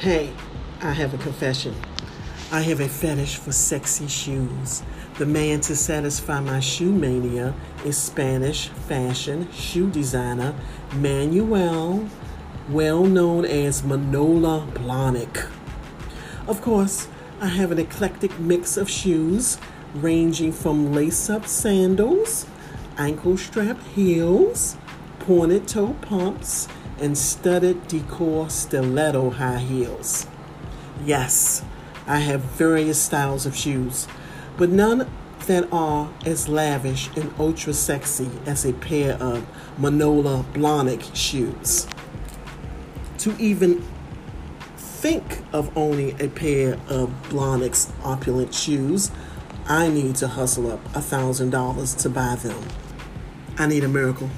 Hey, I have a confession. I have a fetish for sexy shoes. The man to satisfy my shoe mania is Spanish fashion shoe designer Manuel, well known as Manolo Blahnik. Of course, I have an eclectic mix of shoes ranging from lace up sandals, ankle strap heels, pointed toe pumps, and studded decor stiletto high heels. Yes, I have various styles of shoes, but none that are as lavish and ultra sexy as a pair of Manolo Blahnik shoes. To even think of owning a pair of Blahnik's opulent shoes, I need to hustle up a thousand dollars to buy them. I need a miracle.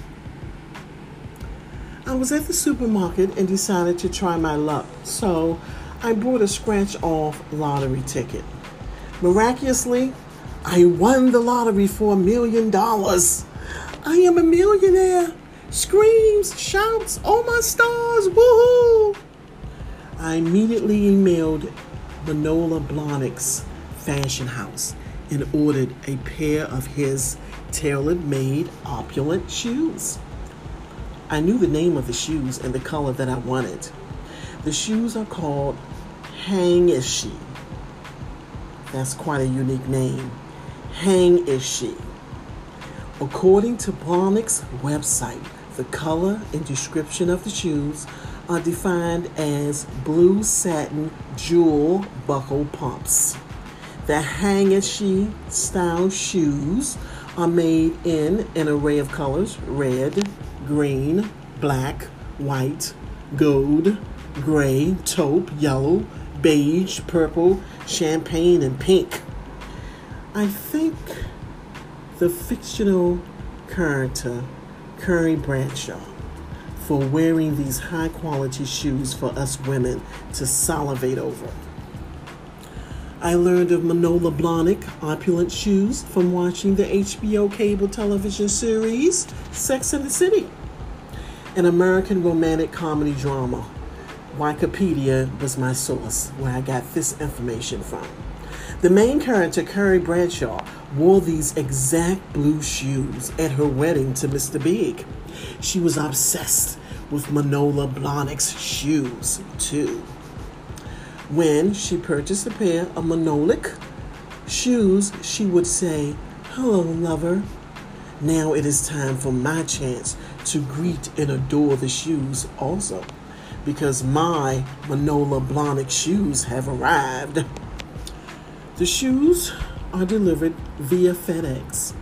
I was at the supermarket and decided to try my luck, so I bought a scratch off lottery ticket. Miraculously, I won the lottery for a million dollars. I am a millionaire. Screams, shouts, oh my stars, woohoo! I immediately emailed Manolo Blahnik's fashion house and ordered a pair of his tailor made opulent shoes. I knew the name of the shoes and the color that I wanted. The shoes are called Hangisi. That's quite a unique name. Hangisi. According to Blahnik's website, the color and description of the shoes are defined as blue satin jewel buckle pumps. The Hangisi style shoes are made in an array of colors red, green, black, white, gold, gray, taupe, yellow, beige, purple, champagne, and pink. I think the fictional character Carrie Bradshaw for wearing these high quality shoes for us women to salivate over. I learned of Manolo Blahnik opulent shoes from watching the HBO cable television series Sex and the City an American romantic comedy drama. Wikipedia was my source where I got this information from. The main character, Carrie Bradshaw, wore these exact blue shoes at her wedding to Mr. Big. She was obsessed with Manolo Blahnik's shoes, too. When she purchased a pair of Manolic shoes, she would say, Hello, lover. Now it is time for my chance to greet and adore the shoes also, because my Manolo Blahnik shoes have arrived. The shoes are delivered via FedEx.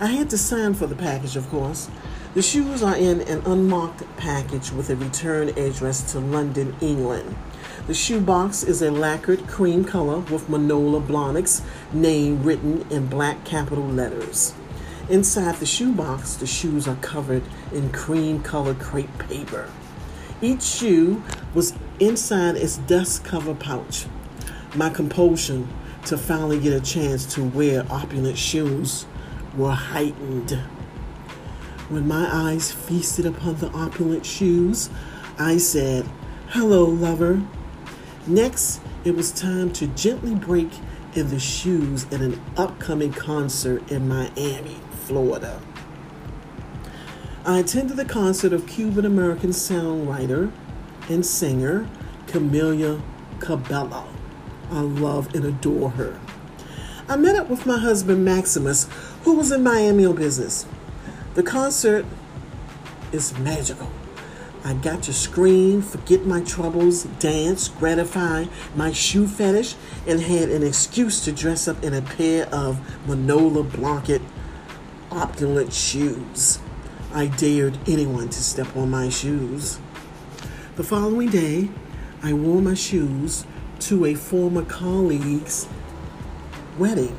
I had to sign for the package, of course. The shoes are in an unmarked package with a return address to London, England. The shoebox is a lacquered cream color with Manolo Blahnik's name written in black capital letters. Inside the shoebox, the shoes are covered in cream colored crepe paper. Each shoe was inside its dust cover pouch. My compulsion to finally get a chance to wear opulent shoes were heightened. When my eyes feasted upon the opulent shoes, I said, Hello, lover. Next, it was time to gently break in the shoes at an upcoming concert in Miami. Florida. I attended the concert of Cuban American songwriter and singer Camila Cabello. I love and adore her. I met up with my husband Maximus, who was in Miami on business. The concert is magical. I got to scream, forget my troubles, dance, gratify my shoe fetish, and had an excuse to dress up in a pair of Manolo Blahnik opulent shoes. I dared anyone to step on my shoes. The following day, I wore my shoes to a former colleague's wedding.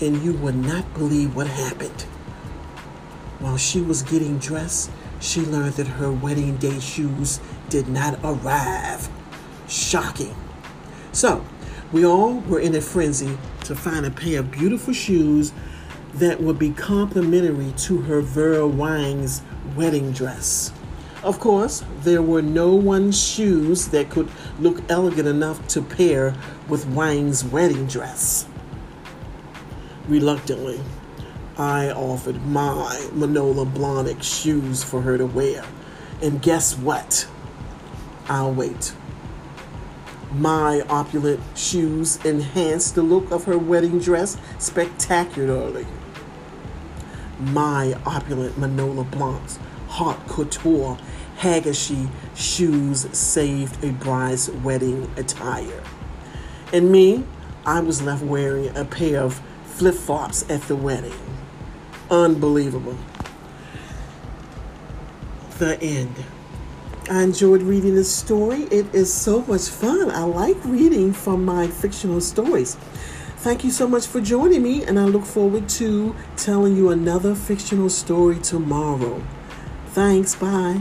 And you would not believe what happened. While she was getting dressed, she learned that her wedding day shoes did not arrive. Shocking. So, we all were in a frenzy to find a pair of beautiful shoes that would be complimentary to her Vera Wang's wedding dress. Of course, there were no one's shoes that could look elegant enough to pair with Wang's wedding dress. Reluctantly, I offered my Manolo Blahnik shoes for her to wear. And guess what? I'll wait. My opulent shoes enhanced the look of her wedding dress spectacularly. My opulent Manolo Blahnik's haute couture Haggerty shoes saved a bride's wedding attire. And me, I was left wearing a pair of flip flops at the wedding. Unbelievable. The end. I enjoyed reading this story. It is so much fun. I like reading from my fictional stories. Thank you so much for joining me, and I look forward to telling you another fictional story tomorrow. Thanks. Bye.